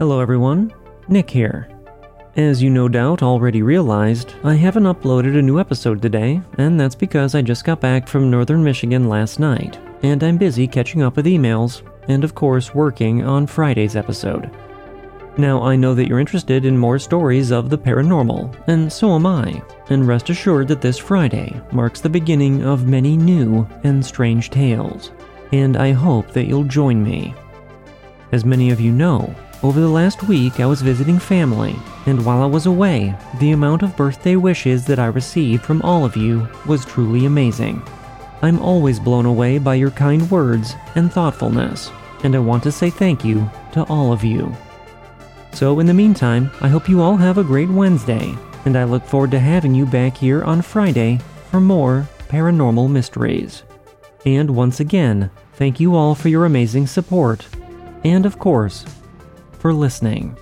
Hello, everyone. Nick here. As you no doubt already realized, I haven't uploaded a new episode today, and that's because I just got back from northern Michigan last night, and I'm busy catching up with emails, and of course, working on Friday's episode. Now, I know that you're interested in more stories of the paranormal, and so am I, and rest assured that this Friday marks the beginning of many new and strange tales, and I hope that you'll join me. As many of you know, over the last week, I was visiting family, and while I was away, the amount of birthday wishes that I received from all of you was truly amazing. I'm always blown away by your kind words and thoughtfulness, and I want to say thank you to all of you. So, in the meantime, I hope you all have a great Wednesday, and I look forward to having you back here on Friday for more paranormal mysteries. And once again, thank you all for your amazing support, and of course, for listening.